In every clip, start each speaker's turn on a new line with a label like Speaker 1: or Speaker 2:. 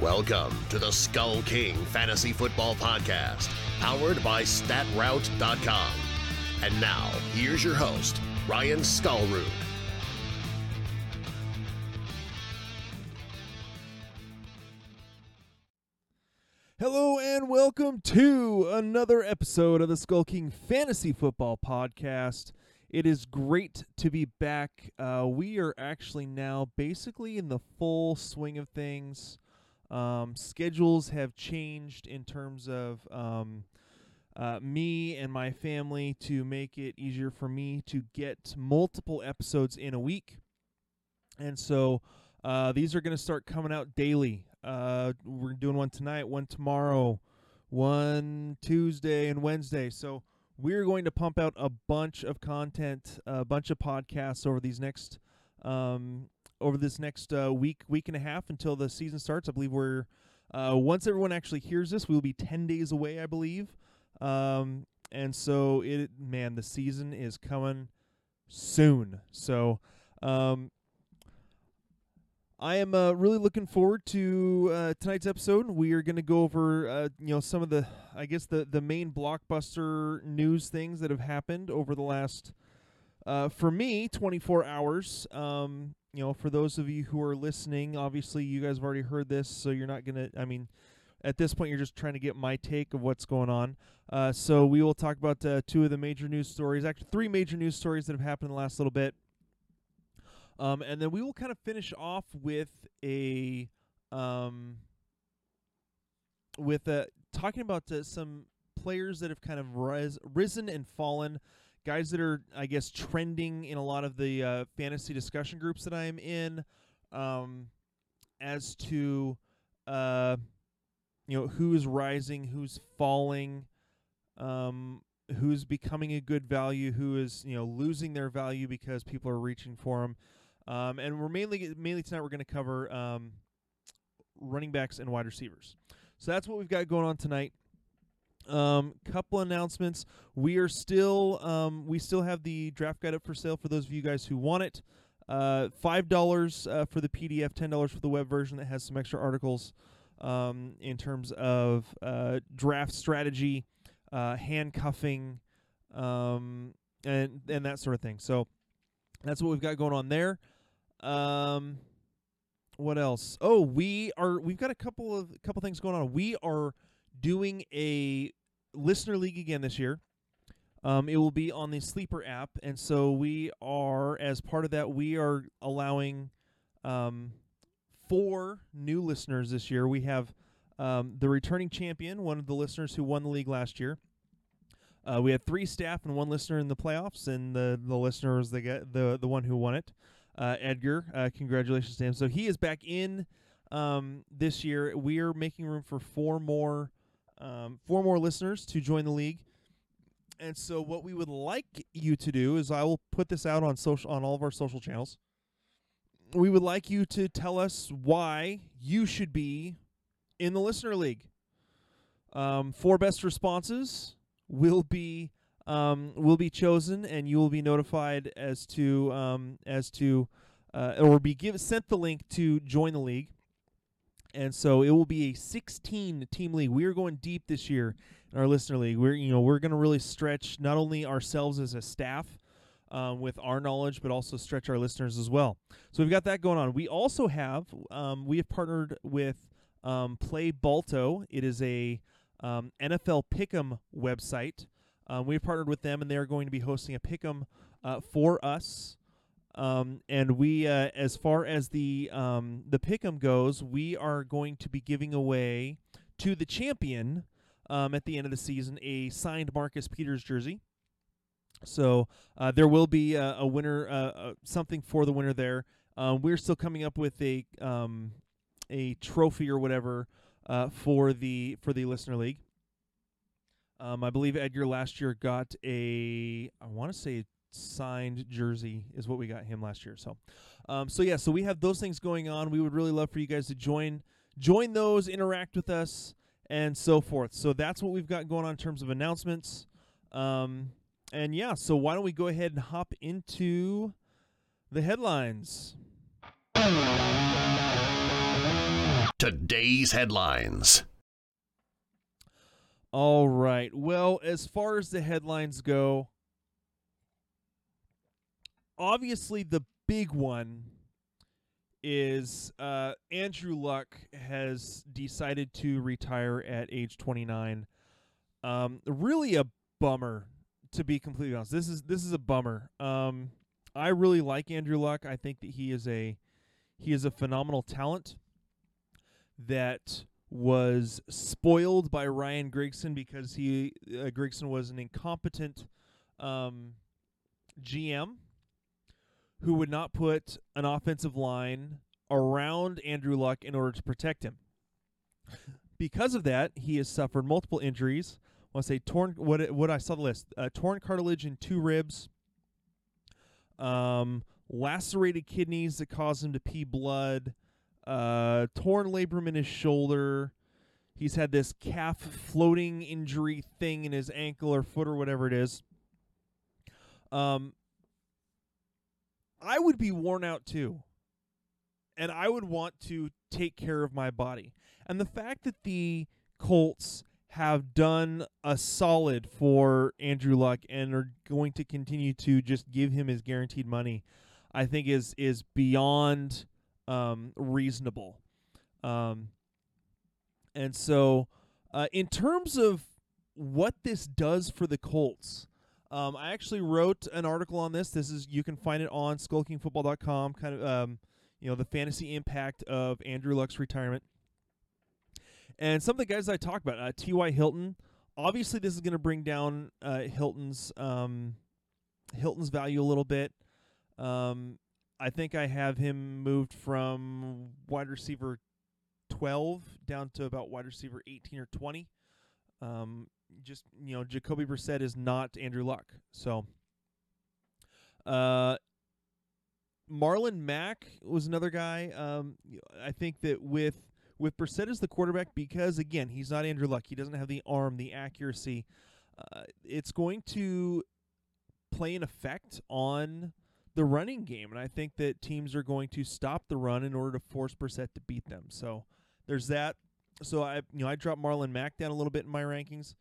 Speaker 1: Welcome to the Skull King Fantasy Football Podcast, powered by StatRoute.com. And now, here's your host, Ryan Skullroot.
Speaker 2: Hello and welcome to another episode of the Skull King Fantasy Football Podcast. It is great to be back. Uh, we are actually now basically in the full swing of things. Um, schedules have changed in terms of um, uh, me and my family to make it easier for me to get multiple episodes in a week. And so uh, these are going to start coming out daily. Uh, we're doing one tonight, one tomorrow, one Tuesday, and Wednesday. So we're going to pump out a bunch of content, a bunch of podcasts over these next um, over this next uh, week, week and a half until the season starts. I believe we're uh, once everyone actually hears this, we will be ten days away, I believe. Um, and so it, man, the season is coming soon. So, um, I am uh, really looking forward to uh, tonight's episode. We are going to go over, uh, you know, some of the, I guess the the main blockbuster news things that have happened over the last, uh, for me, 24 hours. Um, you know, for those of you who are listening, obviously you guys have already heard this, so you're not gonna. I mean, at this point, you're just trying to get my take of what's going on. Uh, so we will talk about uh, two of the major news stories, actually three major news stories that have happened in the last little bit. Um, and then we will kind of finish off with a um, with a talking about uh, some players that have kind of rise, risen and fallen, guys that are I guess trending in a lot of the uh, fantasy discussion groups that I am in, um, as to uh, you know who is rising, who's falling. Um, who's becoming a good value, who is you know losing their value because people are reaching for them. Um, and we're mainly mainly tonight we're going to cover um, running backs and wide receivers. So that's what we've got going on tonight. Um, couple announcements. We are still um, we still have the draft guide up for sale for those of you guys who want it. Uh, Five dollars uh, for the PDF, ten dollars for the web version that has some extra articles um, in terms of uh, draft strategy, uh, handcuffing, um, and and that sort of thing. So that's what we've got going on there. Um, what else? Oh, we are. We've got a couple of couple things going on. We are doing a listener league again this year. Um, it will be on the Sleeper app, and so we are, as part of that, we are allowing um, four new listeners this year. We have um, the returning champion, one of the listeners who won the league last year. Uh, we had three staff and one listener in the playoffs, and the the listener was the the the one who won it. Uh, Edgar, uh, congratulations to him. So he is back in um, this year. We are making room for four more um, four more listeners to join the league. And so what we would like you to do is I will put this out on social on all of our social channels. We would like you to tell us why you should be in the listener league. Um, four best responses will be um, will be chosen, and you will be notified as to um, as to uh, or be give sent the link to join the league. And so it will be a 16 team league. We are going deep this year in our listener league. We're you know we're going to really stretch not only ourselves as a staff um, with our knowledge, but also stretch our listeners as well. So we've got that going on. We also have um, we have partnered with um, Play Balto. It is a um, NFL Pick'em website. Um, we've partnered with them, and they are going to be hosting a Pick'em uh, for us. Um, and we, uh, as far as the um, the Pick'em goes, we are going to be giving away to the champion um, at the end of the season a signed Marcus Peters jersey. So uh, there will be a, a winner, uh, uh, something for the winner there. Um, we're still coming up with a um, a trophy or whatever uh, for the for the listener league. Um, I believe Edgar last year got a I want to say signed jersey is what we got him last year. So, um, so yeah, so we have those things going on. We would really love for you guys to join join those, interact with us, and so forth. So that's what we've got going on in terms of announcements. Um, and yeah, so why don't we go ahead and hop into the headlines?
Speaker 1: today's headlines.
Speaker 2: All right. Well, as far as the headlines go, obviously the big one is uh, Andrew Luck has decided to retire at age 29. Um, really a bummer, to be completely honest. This is this is a bummer. Um, I really like Andrew Luck. I think that he is a he is a phenomenal talent that was spoiled by Ryan Grigson because he uh, Grigson was an incompetent um, GM who would not put an offensive line around Andrew Luck in order to protect him. Because of that, he has suffered multiple injuries. I want to say torn. What what I saw the list: uh, torn cartilage in two ribs, um, lacerated kidneys that cause him to pee blood, uh, torn labrum in his shoulder. He's had this calf floating injury thing in his ankle or foot or whatever it is. Um, I would be worn out too. And I would want to take care of my body. And the fact that the Colts have done a solid for Andrew Luck and are going to continue to just give him his guaranteed money, I think is is beyond um, reasonable. Um, and so, uh, in terms of what this does for the Colts, um, I actually wrote an article on this. This is you can find it on SkullKingFootball.com. Kind of, um, you know, the fantasy impact of Andrew Luck's retirement, and some of the guys I talk about. Uh, T.Y. Hilton. Obviously, this is going to bring down uh, Hilton's um, Hilton's value a little bit. Um, I think I have him moved from wide receiver 12 down to about wide receiver 18 or 20. Um, just you know, Jacoby Brissett is not Andrew Luck. So, uh, Marlon Mack was another guy. Um, I think that with with Brissett as the quarterback, because again, he's not Andrew Luck. He doesn't have the arm, the accuracy. Uh, it's going to play an effect on the running game, and I think that teams are going to stop the run in order to force Brissett to beat them. So there's that. So I, you know, I dropped Marlon Mack down a little bit in my rankings.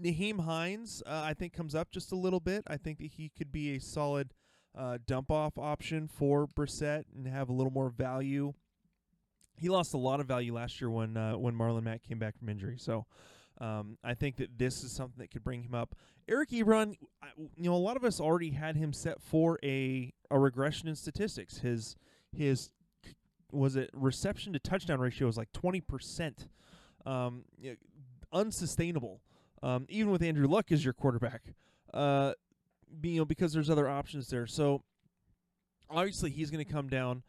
Speaker 2: Nyheim Hines, uh, I think, comes up just a little bit. I think that he could be a solid uh, dump off option for Brissett and have a little more value. He lost a lot of value last year when uh, when Marlon Mack came back from injury. So um, I think that this is something that could bring him up. Eric Ebron, you know, a lot of us already had him set for a a regression in statistics. His his was it reception to touchdown ratio was like twenty percent, um, unsustainable um, even with Andrew Luck as your quarterback, uh, you know, because there's other options there. So obviously he's going to come down.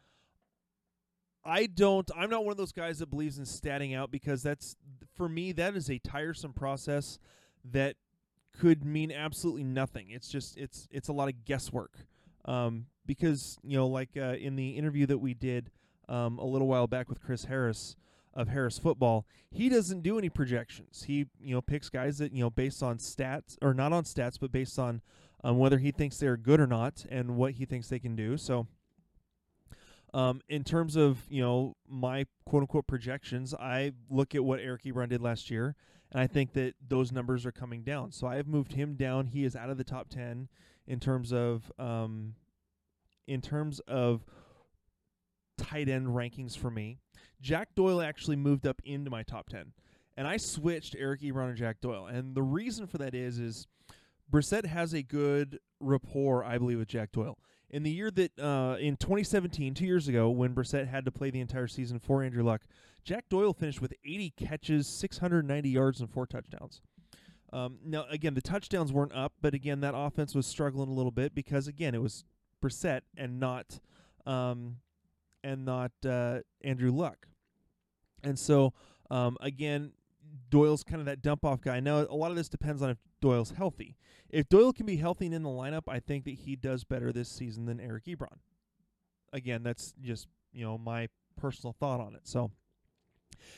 Speaker 2: I don't. I'm not one of those guys that believes in statting out because that's for me that is a tiresome process that could mean absolutely nothing. It's just it's it's a lot of guesswork. Um, because you know, like uh, in the interview that we did um, a little while back with Chris Harris, of Harris football, he doesn't do any projections. He you know picks guys that you know based on stats or not on stats, but based on um, whether he thinks they're good or not and what he thinks they can do. So. Um, in terms of you know my quote unquote projections, I look at what Eric Ebron did last year, and I think that those numbers are coming down. So I have moved him down. He is out of the top ten in terms of um, in terms of tight end rankings for me. Jack Doyle actually moved up into my top 10. And I switched Eric Ebron and Jack Doyle. And the reason for that is is Brissett has a good rapport, I believe, with Jack Doyle. In the year that uh, in 2017, two years ago, when Brissett had to play the entire season for Andrew Luck, Jack Doyle finished with 80 catches, 690 yards, and four touchdowns. Um, now, again, the touchdowns weren't up, but again, that offense was struggling a little bit because again, it was Brissett and not um, and not uh, Andrew Luck. And so, um, again, Doyle's kind of that dump off guy. Now, a lot of this depends on if Doyle's healthy. If Doyle can be healthy and in the lineup, I think that he does better this season than Eric Ebron. Again, that's just you know my personal thought on it. So,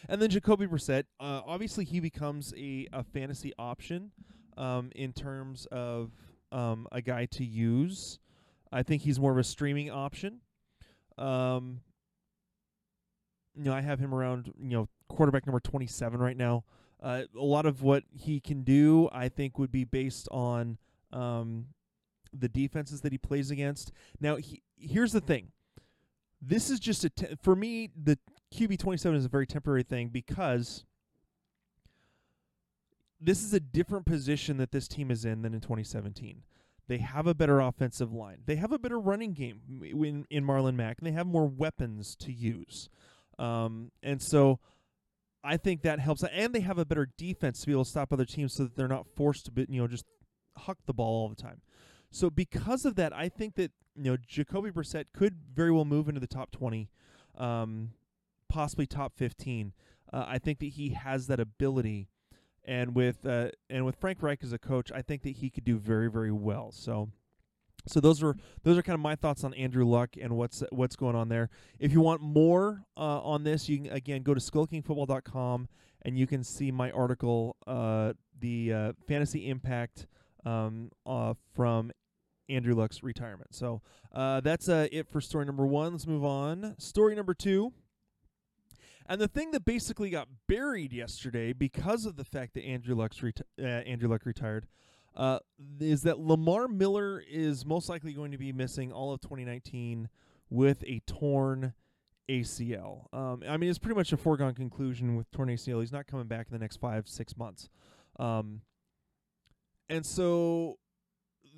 Speaker 2: and then Jacoby Brissett, uh, obviously he becomes a, a fantasy option um, in terms of um, a guy to use. I think he's more of a streaming option. Um, you know, I have him around, you know, quarterback number 27 right now. Uh, a lot of what he can do, I think, would be based on um, the defenses that he plays against. Now, he, here's the thing. This is just a te- for me. The QB 27 is a very temporary thing because this is a different position that this team is in than in 2017. They have a better offensive line. They have a better running game in, in Marlon Mack, and they have more weapons to use. Um, and so I think that helps. And they have a better defense to be able to stop other teams so that they're not forced to, be, you know, just huck the ball all the time. So because of that, I think that you know Jacoby Brissett could very well move into the top 20, um, possibly top 15. Uh, I think that he has that ability and with uh, and with Frank Reich as a coach, I think that he could do very very well. So. So those are those are kind of my thoughts on Andrew Luck and what's what's going on there. If you want more uh, on this, you can again go to SkullKingFootball.com and you can see my article, uh, the uh, fantasy impact um, uh, from Andrew Luck's retirement. So uh, that's uh, it for story number one. Let's move on. Story number two and the thing that basically got buried yesterday because of the fact that Andrew Luck's reti- Andrew Luck retired uh, is that Lamar Miller is most likely going to be missing all of 2019 with a torn ACL. Um, I mean, it's pretty much a foregone conclusion with torn ACL. He's not coming back in the next five, six months. Um, and so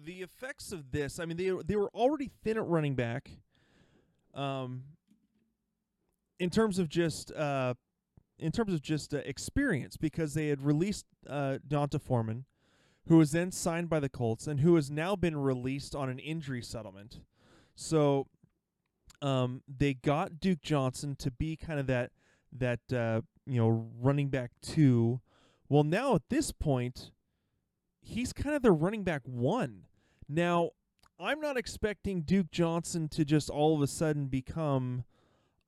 Speaker 2: the effects of this, I mean, they they were already thin at running back. Um, in terms of just uh, in terms of just uh, experience, because they had released uh, D'Onta Foreman, who was then signed by the Colts and who has now been released on an injury settlement. So um, they got Duke Johnson to be kind of that that uh, you know running back two. Well, now at this point, he's kind of the running back one. Now, I'm not expecting Duke Johnson to just all of a sudden become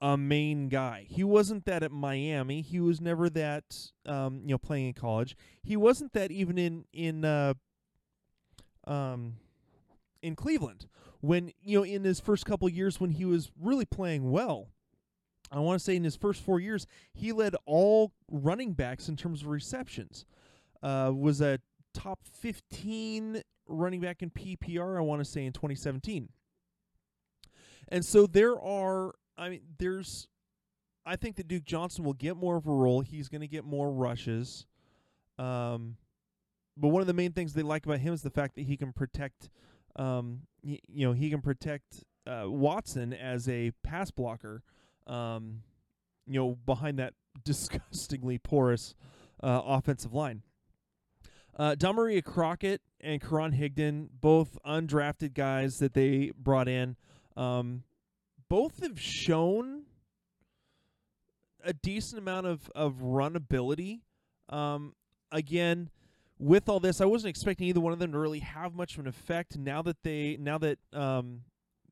Speaker 2: a main guy. He wasn't that at Miami. He was never that um, you know playing in college. He wasn't that even in in uh, um, in Cleveland when you know in his first couple years when he was really playing well. I want to say in his first four years he led all running backs in terms of receptions. Uh, was a top 15 running back in PPR. I want to say in 2017. And so there are I mean, there's. I think that Duke Johnson will get more of a role. He's going to get more rushes. Um, but one of the main things they like about him is the fact that he can protect. Um, y- you know, he can protect uh, Watson as a pass blocker. Um, you know, behind that disgustingly porous uh, offensive line. Uh, Damarea Crockett and Karan Higdon, both undrafted guys that they brought in. Um, both have shown a decent amount of of runability. Um, again, with all this, I wasn't expecting either one of them to really have much of an effect. Now that they, now that um,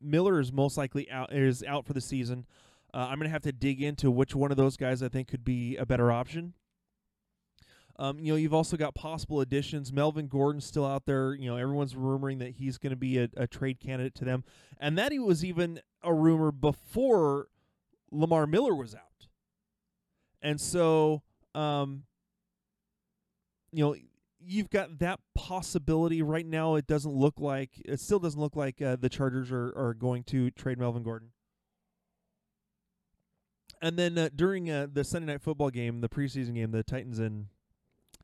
Speaker 2: Miller is most likely out is out for the season, uh, I'm gonna have to dig into which one of those guys I think could be a better option. Um, you know, you've also got possible additions. Melvin Gordon's still out there. You know, everyone's rumoring that he's going to be a, a, trade candidate to them, and that he was even a rumor before Lamar Miller was out. And so, um, you know, you've got that possibility right now. It doesn't look like it still doesn't look like uh, the Chargers are are going to trade Melvin Gordon. And then uh, during uh, the Sunday night football game, the preseason game, the Titans and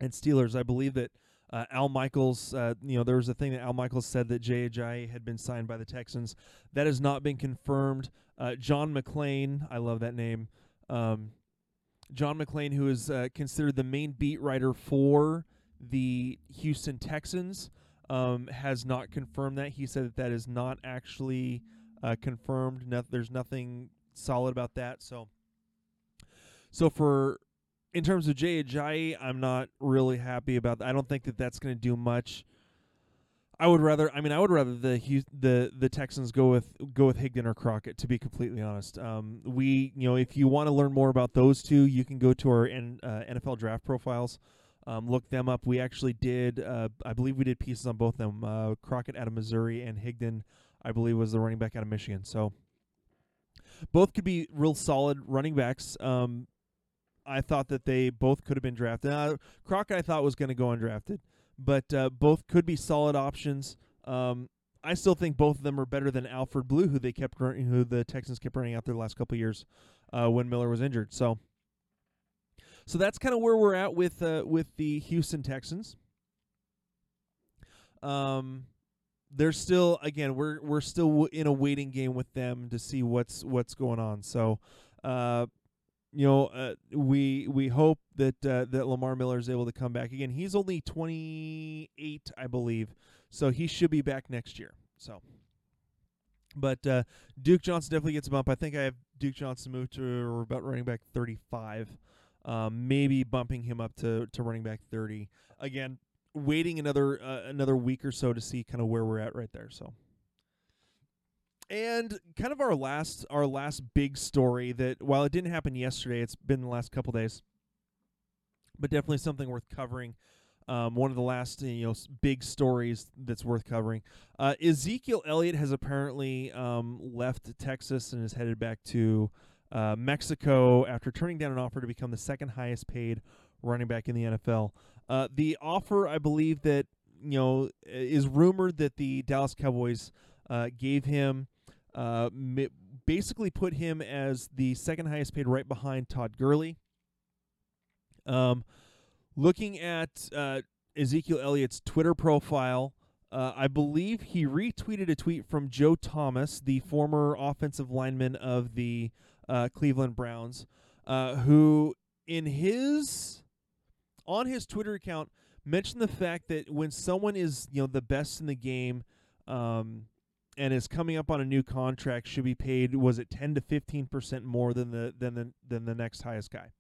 Speaker 2: and Steelers. I believe that uh, Al Michaels, uh, you know, there was a thing that Al Michaels said that Jay Ajayi had been signed by the Texans. That has not been confirmed. Uh, John McClain, I love that name. Um, John McClain, who is uh, considered the main beat writer for the Houston Texans, um, has not confirmed that. He said that that is not actually uh, confirmed. No, there's nothing solid about that. So, so for in terms of Jay Ajayi, I'm not really happy about that. I don't think that that's going to do much. I would rather. I mean, I would rather the the the Texans go with go with Higdon or Crockett. To be completely honest, um, we you know if you want to learn more about those two, you can go to our N, uh, NFL draft profiles. Um, look them up. We actually did. Uh, I believe we did pieces on both them. Uh, Crockett out of Missouri and Higdon, I believe, was the running back out of Michigan. So both could be real solid running backs. Um, I thought that they both could have been drafted. Crockett I thought was going to go undrafted, but uh, both could be solid options. Um, I still think both of them are better than Alfred Blue, who they kept running, who the Texans kept running out there the last couple years uh, when Miller was injured. So, so that's kind of where we're at with uh, with the Houston Texans. Um, they're still again we're we're still in a waiting game with them to see what's what's going on. So, uh, you know, uh, we we hope that uh, that Lamar Miller is able to come back again. He's only 28, I believe, so he should be back next year. So, but uh, Duke Johnson definitely gets a bump. I think I have Duke Johnson moved to about running back 35, um, maybe bumping him up to to running back 30. Again, waiting another uh, another week or so to see kind of where we're at right there. So. And kind of our last our last big story that while it didn't happen yesterday, it's been the last couple days, but definitely something worth covering. Um, one of the last you know big stories that's worth covering. Uh, Ezekiel Elliott has apparently um, left Texas and is headed back to uh, Mexico after turning down an offer to become the second highest paid running back in the NFL. Uh, the offer, I believe that you know is rumored that the Dallas Cowboys uh, gave him uh, basically put him as the second highest paid, right behind Todd Gurley. Um, looking at uh, Ezekiel Elliott's Twitter profile, uh, I believe he retweeted a tweet from Joe Thomas, the former offensive lineman of the uh, Cleveland Browns, uh, who in his on his Twitter account mentioned the fact that when someone is you know the best in the game. Um, and is coming up on a new contract should be paid was it 10 to 15% more than the than the than the next highest guy.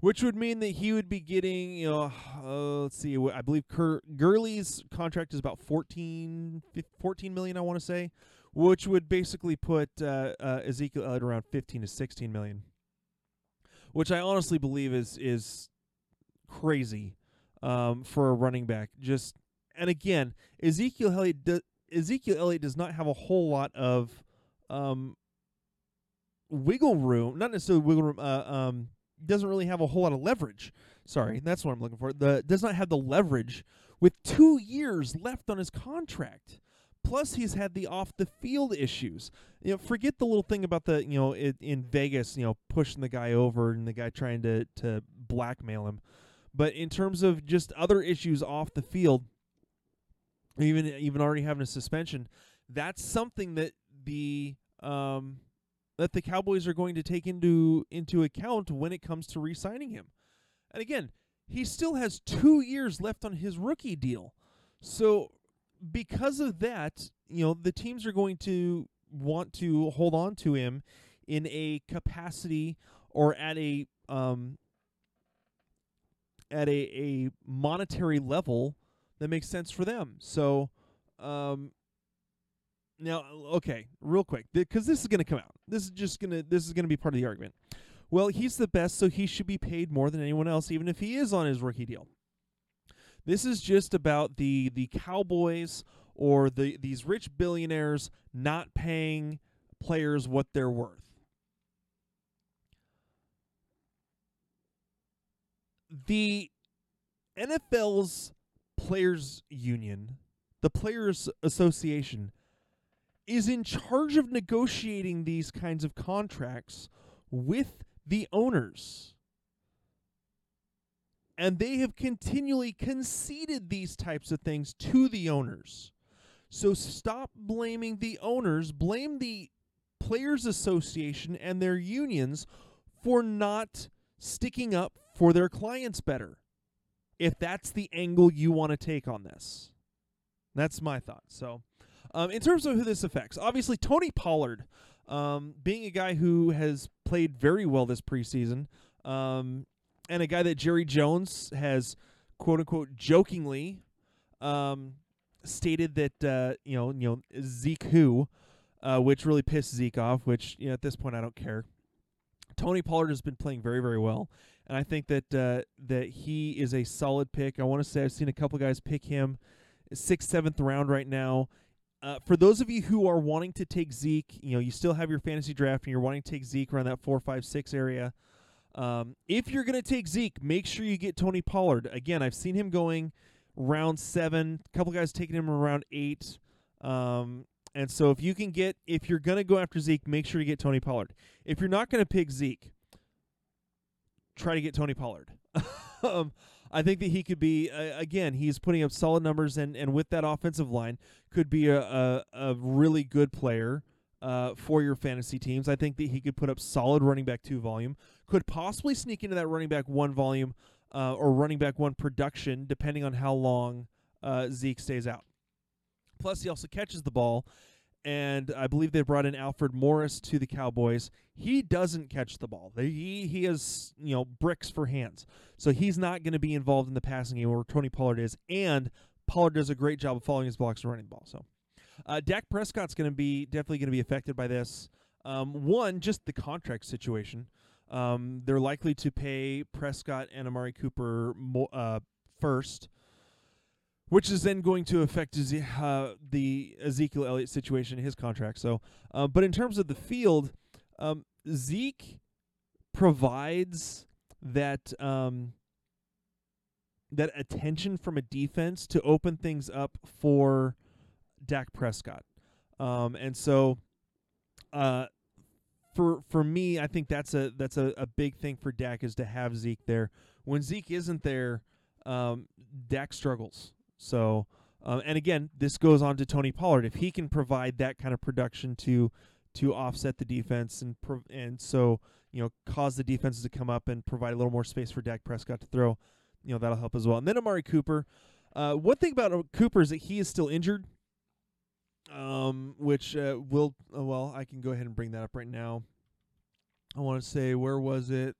Speaker 2: Which would mean that he would be getting you know uh, let's see I believe Kurt Gurley's contract is about 14 14 million I want to say which would basically put uh, uh, Ezekiel Elliott around 15 to 16 million. Which I honestly believe is is crazy um, for a running back. Just and again Ezekiel Elliott Ezekiel Elliott does not have a whole lot of um, wiggle room. Not necessarily wiggle room. Uh, um, doesn't really have a whole lot of leverage. Sorry, that's what I'm looking for. The does not have the leverage with two years left on his contract. Plus, he's had the off the field issues. You know, forget the little thing about the you know it, in Vegas, you know, pushing the guy over and the guy trying to to blackmail him. But in terms of just other issues off the field, even even already having a suspension, that's something that the um, that the Cowboys are going to take into into account when it comes to re-signing him. And again, he still has two years left on his rookie deal, so because of that, you know the teams are going to want to hold on to him in a capacity or at a um, at a, a monetary level that makes sense for them. So, um, now, okay, real quick, because this is going to come out. This is just to this is to be part of the argument. Well, he's the best, so he should be paid more than anyone else, even if he is on his rookie deal. This is just about the the Cowboys or the these rich billionaires not paying players what they're worth. The NFL's players union, the players association is in charge of negotiating these kinds of contracts with the owners. And they have continually conceded these types of things to the owners. So stop blaming the owners, blame the Players Association and their unions for not sticking up for their clients better if that's the angle you want to take on this. That's my thought. So, um, in terms of who this affects, obviously Tony Pollard, um, being a guy who has played very well this preseason, um, and a guy that Jerry Jones has quote unquote jokingly um, stated that uh, you know you know Zeke who, uh, which really pissed Zeke off. Which you know, at this point I don't care. Tony Pollard has been playing very very well and I think that uh, that he is a solid pick. I want to say I've seen a couple guys pick him sixth, seventh round right now. uh, for those of you who are wanting to take Zeke, you know, you still have your fantasy draft and you're wanting to take Zeke around that four, five, six area. Um, if you're going to take Zeke, make sure you get Tony Pollard. Again, I've seen him going round seven. A couple guys taking him around eight. Um, and so if you can get, if you're going to go after Zeke, make sure you get Tony Pollard. If you're not going to pick Zeke, try to get Tony Pollard. um, I think that he could be uh, again. He's putting up solid numbers, and and with that offensive line, could be a a, a really good player uh, for your fantasy teams. I think that he could put up solid running back two volume. Could possibly sneak into that running back one volume uh, or running back one production, depending on how long uh, Zeke stays out. Plus, he also catches the ball, and I believe they brought in Alfred Morris to the Cowboys. He doesn't catch the ball. He he has you know bricks for hands, so he's not going to be involved in the passing game where Tony Pollard is. And Pollard does a great job of following his blocks and running the ball. So, uh, Dak Prescott's going to be definitely going to be affected by this. Um, one, just the contract situation. Um, they're likely to pay Prescott and Amari Cooper mo- uh, first which is then going to affect uh, the Ezekiel Elliott situation, his contract. So, uh, but in terms of the field, um, Zeke provides that um, that attention from a defense to open things up for Dak Prescott, um, and so. Uh, for for me, I think that's a that's a, a big thing for Dak is to have Zeke there. When Zeke isn't there, um, Dak struggles. So, um, and again, this goes on to Tony Pollard. If he can provide that kind of production to to offset the defense and prov- and so you know cause the defenses to come up and provide a little more space for Dak Prescott to throw, you know that'll help as well. And then Amari Cooper. Uh, one thing about Cooper is that he is still injured, um, which uh, will uh, well I can go ahead and bring that up right now. I want to say where was it?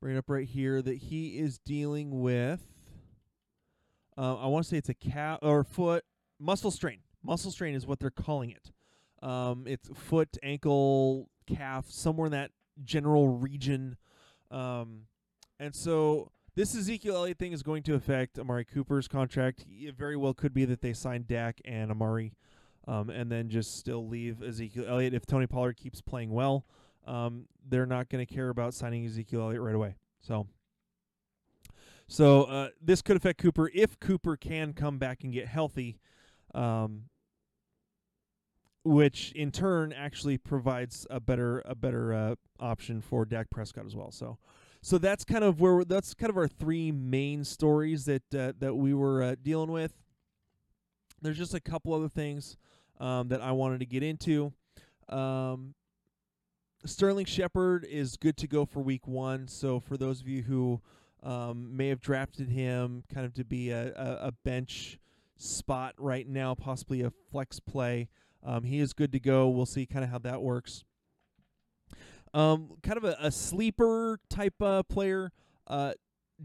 Speaker 2: Bring it up right here that he is dealing with uh, I want to say it's a calf or foot muscle strain. Muscle strain is what they're calling it. Um, it's foot, ankle, calf, somewhere in that general region. Um, and so this Ezekiel Elliott thing is going to affect Amari Cooper's contract. It very well could be that they sign Dak and Amari, um, and then just still leave Ezekiel Elliott. If Tony Pollard keeps playing well, um, they're not going to care about signing Ezekiel Elliott right away. So so uh, this could affect Cooper if Cooper can come back and get healthy, um, which in turn actually provides a better a better uh, option for Dak Prescott as well. So, so that's kind of where that's kind of our three main stories that uh, that we were uh, dealing with. There's just a couple other things um, that I wanted to get into. Um, Sterling Shepard is good to go for week one. So for those of you who um, may have drafted him kind of to be a, a, a, bench spot right now, possibly a flex play. Um, he is good to go. We'll see kind of how that works. Um, kind of a, a sleeper type uh, player, uh,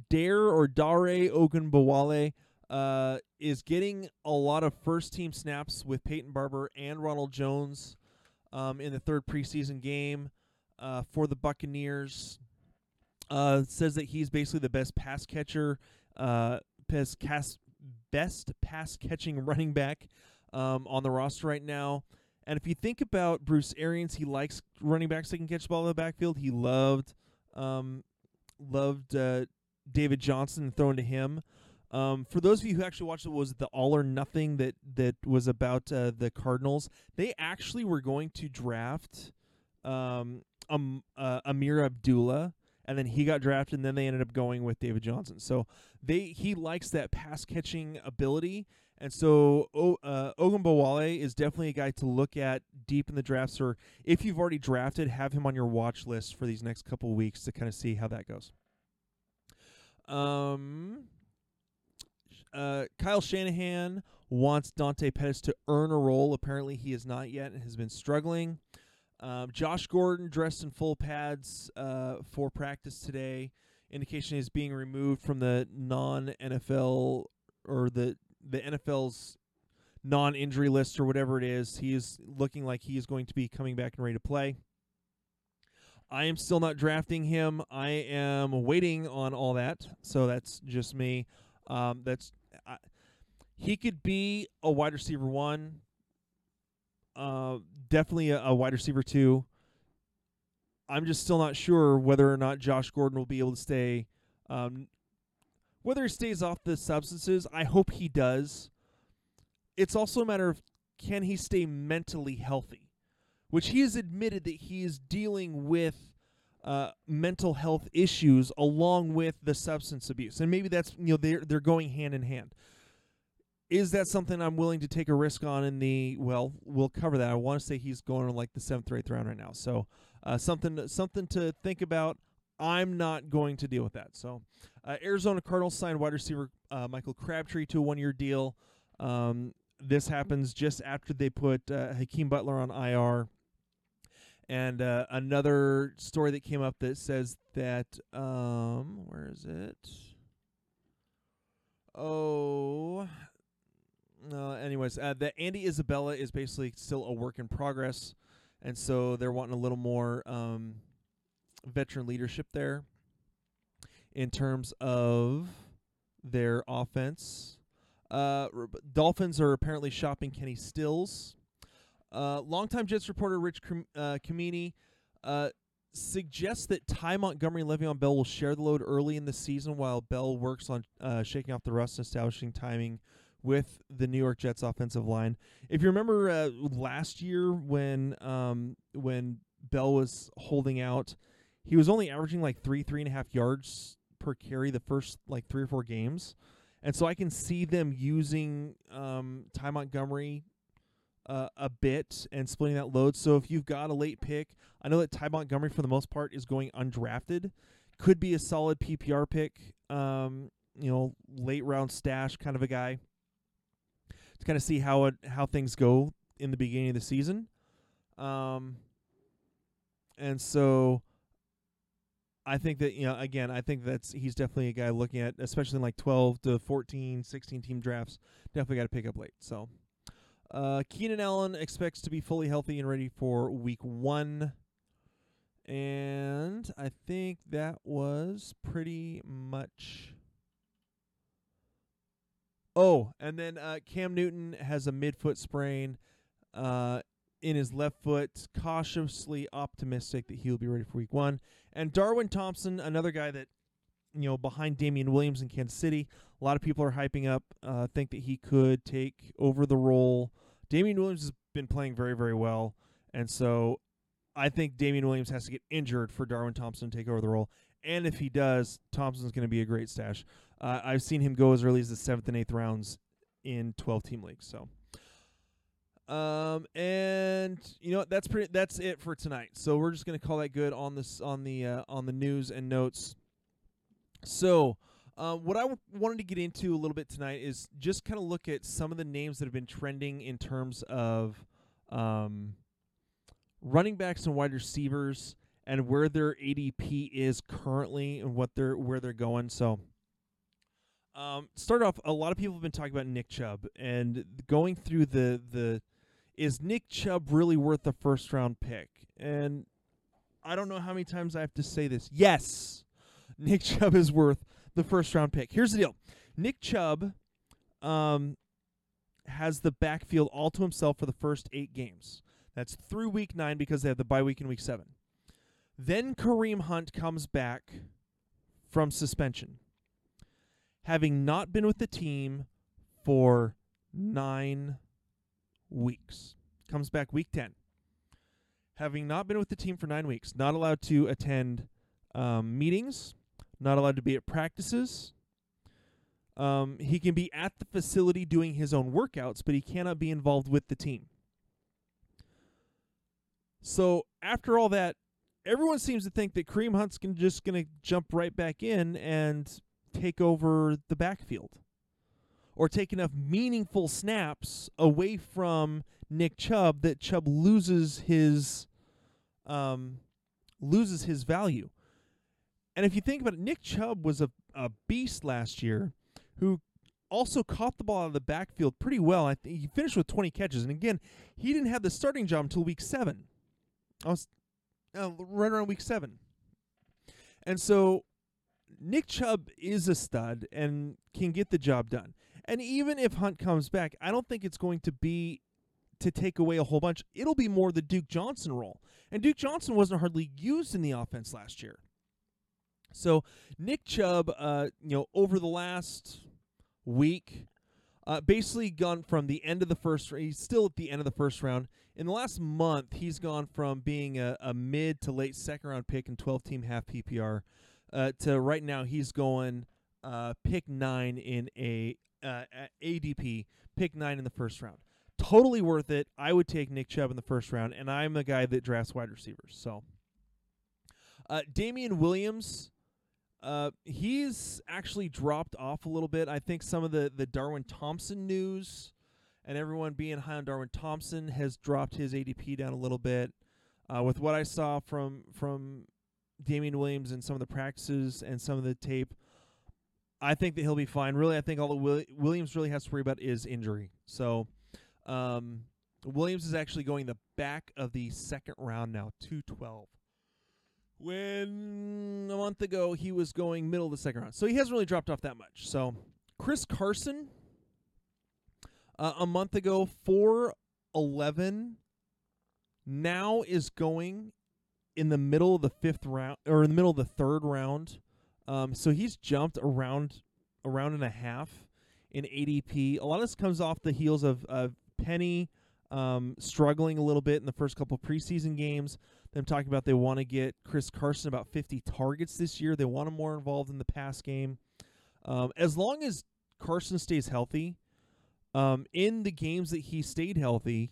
Speaker 2: Dare or Dare Ogunbowale, uh, is getting a lot of first team snaps with Peyton Barber and Ronald Jones um, in the third preseason game uh, for the Buccaneers uh, says that he's basically the best pass catcher, uh, best, cast, best pass catching running back um, on the roster right now. And if you think about Bruce Arians, he likes running backs that can catch the ball in the backfield. He loved um, loved uh, David Johnson thrown to him. Um, for those of you who actually watched it, was the All or Nothing that that was about uh, the Cardinals? They actually were going to draft um, um, uh, Ameer Abdullah and then he got drafted, and then they ended up going with David Johnson. So they he likes that pass catching ability, and so o, uh, Ogunbowale is definitely a guy to look at deep in the drafts, or if you've already drafted, have him on your watch list for these next couple weeks to kind of see how that goes. Um, uh, Kyle Shanahan wants Dante Pettis to earn a role. Apparently, he is not yet and has been struggling. Um, Josh Gordon dressed in full pads uh, for practice today. Indication is being removed from the non NFL or the the NFL's non injury list or whatever it is. He is looking like he is going to be coming back and ready to play. I am still not drafting him. I am waiting on all that. So that's just me. Um, that's I, he could be a wide receiver one uh, definitely a, a wide receiver too. I'm just still not sure whether or not Josh Gordon will be able to stay. Um, whether he stays off the substances, I hope he does. It's also a matter of can he stay mentally healthy, which he has admitted that he is dealing with uh, mental health issues along with the substance abuse, and maybe that's you know they're they're going hand in hand. Is that something I'm willing to take a risk on in the well? We'll cover that. I want to say he's going on like the seventh or eighth round right now, so uh, something something to think about. I'm not going to deal with that. So, uh, Arizona Cardinals signed wide receiver uh, Michael Crabtree to a one-year deal. Um, this happens just after they put uh, Hakeem Butler on IR. And uh, another story that came up that says that um, where is it? Oh, uh, anyways, uh, that Andy Isabella is basically still a work in progress, and so they're wanting a little more um, veteran leadership there in terms of their offense. Uh, Dolphins are apparently shopping Kenny Stills. Uh, longtime Jets reporter Rich uh, Cimini uh, suggests that Ty Montgomery and Le'Veon Bell will share the load early in the season while Bell works on uh, shaking off the rust and establishing timing with the New York Jets offensive line. If you remember uh, last year when um, when Bell was holding out, he was only averaging like three three and a half yards per carry the first like three or four games. And so I can see them using um, Ty Montgomery uh, a bit and splitting that load. So if you've got a late pick, I know that Ty Montgomery for the most part is going undrafted. Could be a solid PPR pick. Um, you know, late round stash kind of a guy to kind of see how it how things go in the beginning of the season. Um, and so I think that you know again I think that's he's definitely a guy looking at especially in like 12 to 14 16 team drafts definitely got to pick up late so uh, Keenan Allen expects to be fully healthy and ready for week 1 and I think that was pretty much Oh, and then uh, Cam Newton has a midfoot sprain uh, in his left foot, cautiously optimistic that he'll be ready for week one. And Darwin Thompson, another guy that, you know, behind Damien Williams in Kansas City, a lot of people are hyping up, uh, think that he could take over the role. Damien Williams has been playing very, very well. And so I think Damien Williams has to get injured for Darwin Thompson to take over the role. And if he does, Thompson's going to be a great stash. Uh, I've seen him go as early as the seventh and eighth rounds in 12 team leagues. So um, and you know that's pretty. That's it for tonight. So we're just gonna call that good on this on the uh, on the news and notes. So, uh, what I w- wanted to get into a little bit tonight is just kind of look at some of the names that have been trending in terms of um, running backs and wide receivers and where their ADP is currently and what they're where they're going. So. Um, start off. A lot of people have been talking about Nick Chubb and going through the the is Nick Chubb really worth the first round pick? And I don't know how many times I have to say this. Yes, Nick Chubb is worth the first round pick. Here's the deal Nick Chubb um, has the backfield all to himself for the first eight games. That's through week nine because they have the bye week in week seven. Then Kareem Hunt comes back from suspension, having not been with the team for nine weeks. Comes back week 10. Having not been with the team for nine weeks, not allowed to attend um, meetings, not allowed to be at practices. Um, he can be at the facility doing his own workouts, but he cannot be involved with the team. So after all that, everyone seems to think that Kareem Hunt's just going to jump right back in and take over the backfield or take enough meaningful snaps away from Nick Chubb that Chubb loses his um, loses his value. And if you think about it, Nick Chubb was a, a beast last year who also caught the ball out of the backfield pretty well. I think he finished with 20 catches. And again, he didn't have the starting job until week seven. I was uh, right around week seven. And so Nick Chubb is a stud and can get the job done. And even if Hunt comes back, I don't think it's going to be to take away a whole bunch. It'll be more the Duke Johnson role. And Duke Johnson wasn't hardly used in the offense last year. So Nick Chubb, uh, you know, over the last week, uh, basically gone from the end of the first. He's still at the end of the first round. In the last month, he's gone from being a, a mid to late second round pick in 12 team half PPR uh, to right now he's going uh, pick nine in a uh, ADP, pick nine in the first round. Totally worth it. I would take Nick Chubb in the first round, and I'm a guy that drafts wide receivers. So, uh, Damien Williams, uh, he's actually dropped off a little bit. I think some of the the Darwin Thompson news and everyone being high on Darwin Thompson has dropped his ADP down a little bit. Uh, with what I saw from from Damien Williams and some of the practices and some of the tape, I think that he'll be fine. Really, I think all that Williams really has to worry about is injury. So, um, Williams is actually going the back of the second round now, 212. When a month ago he was going middle of the second round. So he hasn't really dropped off that much. So, Chris Carson, uh, a month ago, 411, now is going in the middle of the fifth round or in the middle of the third round. Um, so he's jumped around a round and a half in ADP. A lot of this comes off the heels of, of Penny um, struggling a little bit in the first couple preseason games. Them talking about they want to get Chris Carson about 50 targets this year. They want him more involved in the pass game. Um, as long as Carson stays healthy, um, in the games that he stayed healthy,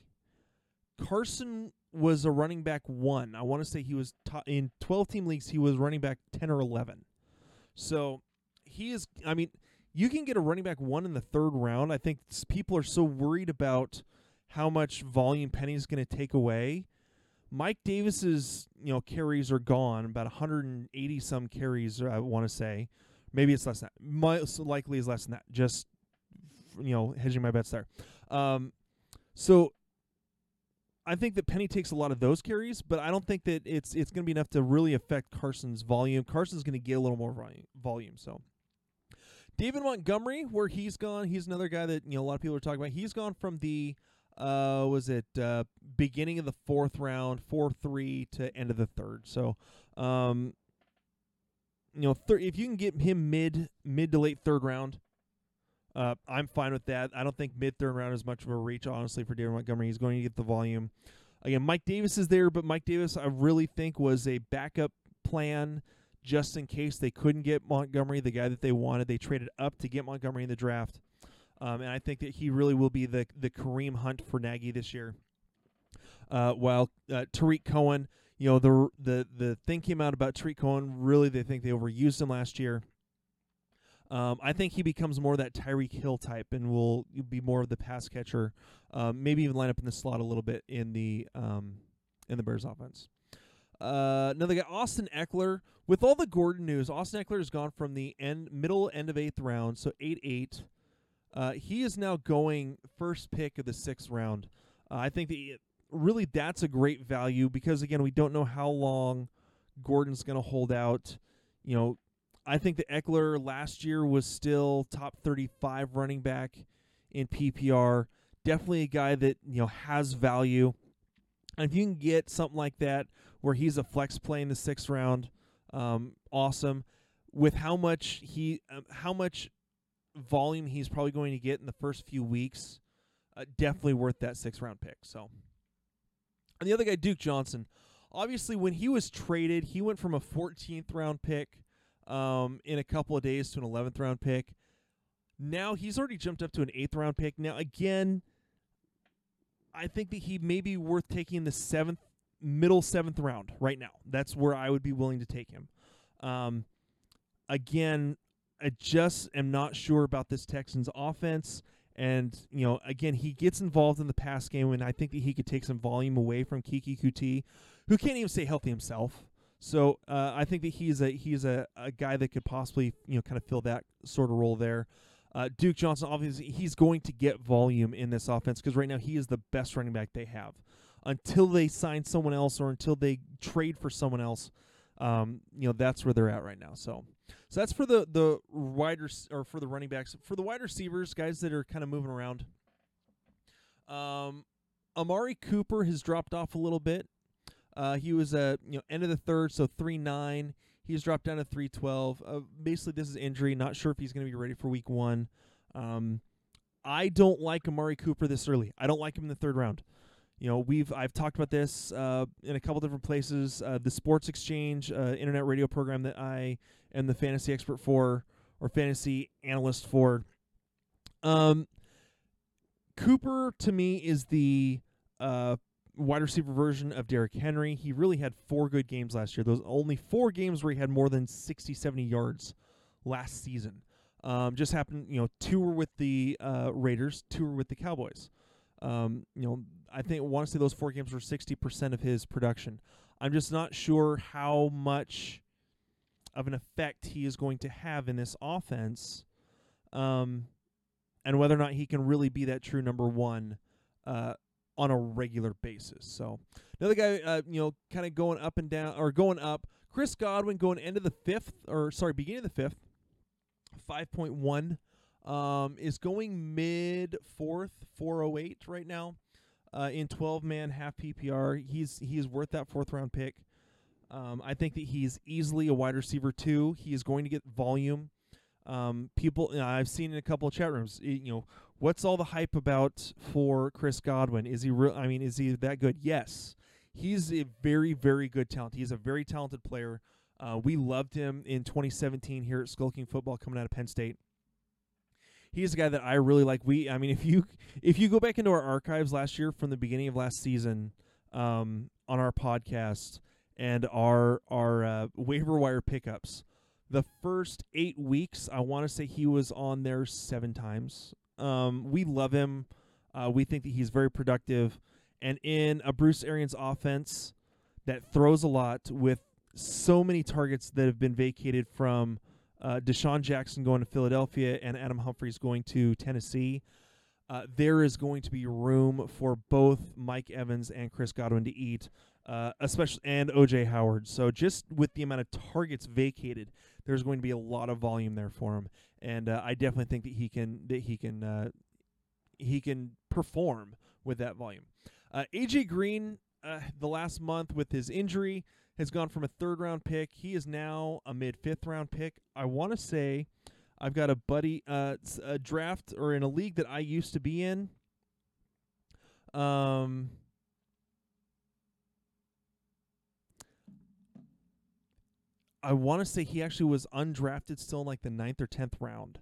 Speaker 2: Carson was a running back one. I want to say he was in 12 team leagues, he was running back 10 or 11. So he is, I mean, you can get a running back one in the third round. I think people are so worried about how much volume Penny's going to take away. Mike Davis's, you know, carries are gone, about 180 some carries, I want to say. Maybe it's less than that. Most likely is less than that. Just, you know, hedging my bets there. Um, so I think that Penny takes a lot of those carries, but I don't think that it's it's going to be enough to really affect Carson's volume. Carson's going to get a little more volume. So David Montgomery, where he's gone, he's another guy that you know a lot of people are talking about. He's gone from the uh was it uh beginning of the fourth round, four three to end of the third. So um you know, thir- if you can get him mid mid to late third round, uh, I'm fine with that. I don't think mid third round is much of a reach, honestly, for David Montgomery. He's going to get the volume. Again, Mike Davis is there, but Mike Davis, I really think, was a backup plan just in case they couldn't get Montgomery, the guy that they wanted. They traded up to get Montgomery in the draft. Um, and I think that he really will be the the Kareem Hunt for Nagy this year. Uh, while uh, Tarik Cohen, you know, the the the thing came out about Tarik Cohen. Really, they think they overused him last year. Um, I think he becomes more that Tyreek Hill type and will be more of the pass catcher. Um, maybe even line up in the slot a little bit in the um, in the Bears offense. Uh, another guy, Austin Ekeler. With all the Gordon news, Austin Ekeler has gone from the end middle end of eighth round, so eight eight. Uh, he is now going first pick of the sixth round. Uh, I think that really that's a great value because again we don't know how long Gordon's going to hold out. You know, I think the Ekeler last year was still top 35 running back in PPR. Definitely a guy that you know has value. And if you can get something like that where he's a flex play in the sixth round, um, awesome. With how much he, um, how much volume he's probably going to get in the first few weeks, uh, definitely worth that sixth round pick. So, and the other guy, Duke Johnson, obviously when he was traded, he went from a 14th round pick um, in a couple of days to an 11th round pick. Now he's already jumped up to an 8th round pick. Now, again, I think that he may be worth taking the seventh, middle seventh round right now. That's where I would be willing to take him. Um, again, I just am not sure about this Texans offense. And, you know, again, he gets involved in the pass game, and I think that he could take some volume away from Keke Coutee, who can't even stay healthy himself. So uh, I think that he's a he's a, a guy that could possibly you know kind of fill that sort of role there. Uh, Duke Johnson, obviously, he's going to get volume in this offense because right now he is the best running back they have. Until they sign someone else or until they trade for someone else, um, you know that's where they're at right now. So, so that's for the the wider or for the running backs. For the wide receivers, guys that are kind of moving around. Um, Amari Cooper has dropped off a little bit. Uh, he was a you know end of the third, so three nine. He's dropped down to three twelve. Uh, basically, this is injury. Not sure if he's going to be ready for week one. Um, I don't like Amari Cooper this early. I don't like him in the third round. You know, we've I've talked about this uh, in a couple different places. Uh, the Sports Exchange uh, internet radio program that I am the fantasy expert for or fantasy analyst for. Um, Cooper to me is the uh, wide receiver version of Derrick Henry. He really had four good games last year. Those only four games where he had more than 60, 70 yards last season. Um, just happened, you know, two were with the uh, Raiders, two were with the Cowboys. Um, you know, I think say those four games were 60% of his production. I'm just not sure how much of an effect he is going to have in this offense. Um, and whether or not he can really be that true number one uh, on a regular basis. So another guy, uh, you know, kind of going up and down or going up. Chris Godwin going into the fifth, or sorry, beginning of the fifth, five point one, um, is going mid fourth, four oh eight right now, uh, in twelve man half PPR. He's he's worth that fourth round pick. Um, I think that he's easily a wide receiver too. He is going to get volume. Um, people you know, I've seen in a couple of chat rooms, you know, what's all the hype about for Chris Godwin? Is he real? I mean, is he that good? Yes, he's a very, very good talent. He's a very talented player. Uh, we loved him in 2017 here at Skull King Football, coming out of Penn State. He's a guy that I really like. We, I mean, if you if you go back into our archives last year from the beginning of last season um, on our podcast and our our uh, waiver wire pickups, the first eight weeks, I want to say he was on there seven times. Um, we love him. Uh, we think that he's very productive. And in a Bruce Arians offense that throws a lot with so many targets that have been vacated from uh, DeSean Jackson going to Philadelphia and Adam Humphries going to Tennessee, uh, there is going to be room for both Mike Evans and Chris Godwin to eat, uh, especially and OJ Howard. So just with the amount of targets vacated, there's going to be a lot of volume there for him, and uh, I definitely think that he can that he can uh, he can perform with that volume. Uh, AJ Green, uh, the last month with his injury, has gone from a third round pick. He is now a mid fifth round pick. I want to say I've got a buddy, uh, a draft or in a league that I used to be in. Um, I want to say he actually was undrafted still in like the ninth or tenth round.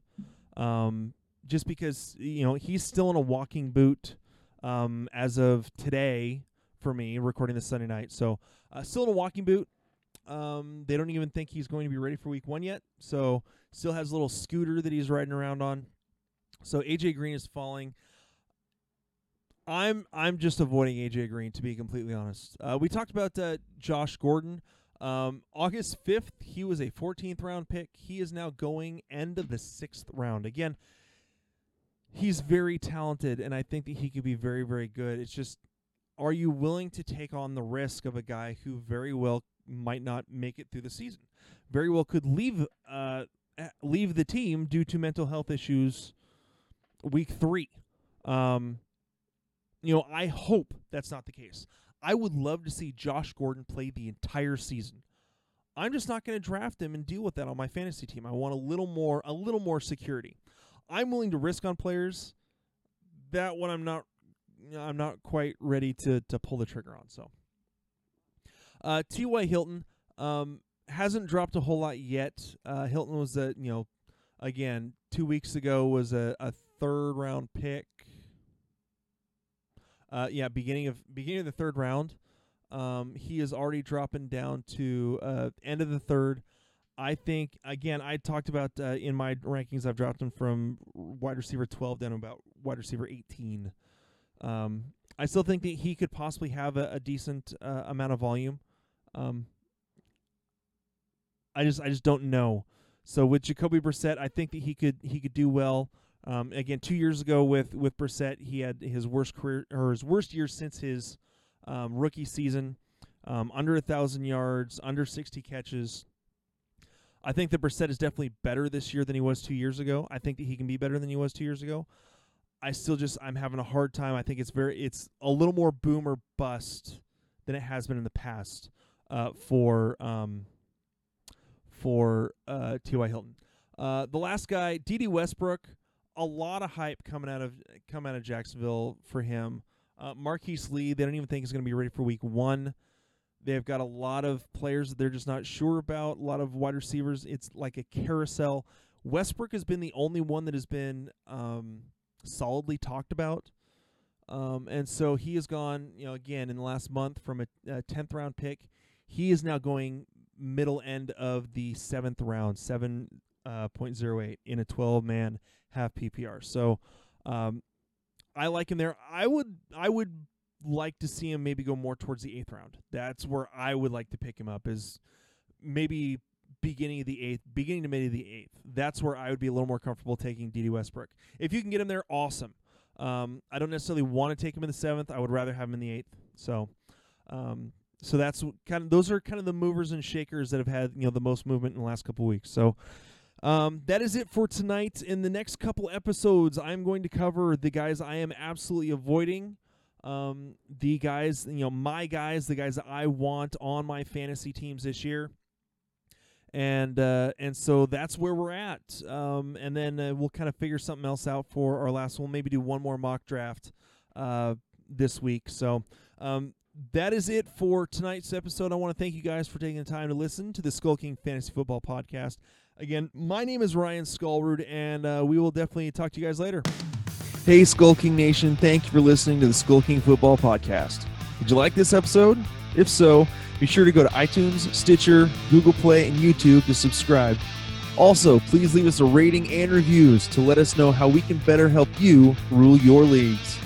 Speaker 2: Um, just because you know he's still in a walking boot um, as of today for me recording this Sunday night. So uh, still in a walking boot. Um, they don't even think he's going to be ready for week one yet. So still has a little scooter that he's riding around on. So AJ Green is falling. I'm I'm just avoiding AJ Green to be completely honest. Uh, we talked about uh, Josh Gordon. Um, August 5th, he was a 14th round pick. He is now going end of the sixth round. Again, he's very talented, and I think that he could be very, very good. It's just, are you willing to take on the risk of a guy who very well might not make it through the season? Very well could leave uh, leave the team due to mental health issues week three. Um, you know, I hope that's not the case. I would love to see Josh Gordon play the entire season. I'm just not going to draft him and deal with that on my fantasy team. I want a little more a little more security. I'm willing to risk on players that one I'm not I'm not quite ready to to pull the trigger on. So uh T.Y. Hilton um hasn't dropped a whole lot yet. Uh Hilton was a, you know, again, 2 weeks ago was a, a third round pick uh, yeah, beginning of beginning of the third round. Um, he is already dropping down to uh, end of the third. I think again, I talked about uh, in my rankings. I've dropped him from wide receiver twelve down to about wide receiver eighteen. Um, I still think that he could possibly have a, a decent uh, amount of volume. Um, I just I just don't know. So with Jacoby Brissett, I think that he could he could do well. Um, again, two years ago with with Brissett, he had his worst career or his worst year since his um, rookie season. Um, under a thousand yards, under sixty catches. I think that Brissett is definitely better this year than he was two years ago. I think that he can be better than he was two years ago. I still just I'm having a hard time. I think it's very it's a little more boom or bust than it has been in the past uh, for um, for uh, T.Y. Hilton. Uh, the last guy, Dede Westbrook, a lot of hype coming out of coming out of Jacksonville for him. Uh, Marquise Lee, they don't even think is going to be ready for Week One. They've got a lot of players that they're just not sure about. A lot of wide receivers. It's like a carousel. Westbrook has been the only one that has been um, solidly talked about. Um, and so he has gone, you know, again in the last month from a, 10th round pick, he is now going middle end of the seventh round, 7.08 uh, in a 12 man half PPR. So um, I like him there. I would I would like to see him maybe go more towards the eighth round. That's where I would like to pick him up is maybe beginning of the eighth, beginning to maybe the eighth. That's where I would be a little more comfortable taking Dede Westbrook. If you can get him there, awesome. Um, I don't necessarily want to take him in the seventh. I would rather have him in the eighth. So, um, so that's kind of those are kind of the movers and shakers that have had you know the most movement in the last couple weeks. So. Um, that is it for tonight. In the next couple episodes, I'm going to cover the guys I am absolutely avoiding um, the guys, you know, my guys, the guys that I want on my fantasy teams this year and uh, and so that's where we're at. Um, and then uh, we'll kind of figure something else out for our last one. Maybe do one more mock draft uh, this week. So um, that is it for tonight's episode. I want to thank you guys for taking the time to listen to the Skull King Fantasy Football Podcast. Again, my name is Ryan Skullroot, and uh, we will definitely talk to you guys later. Hey, Skull King Nation! Thank you for listening to the Skull King Football Podcast. Did you like this episode? If so be sure to go to iTunes, Stitcher, Google Play, and YouTube to subscribe. Also, please leave us a rating and reviews to let us know how we can better help you rule your leagues.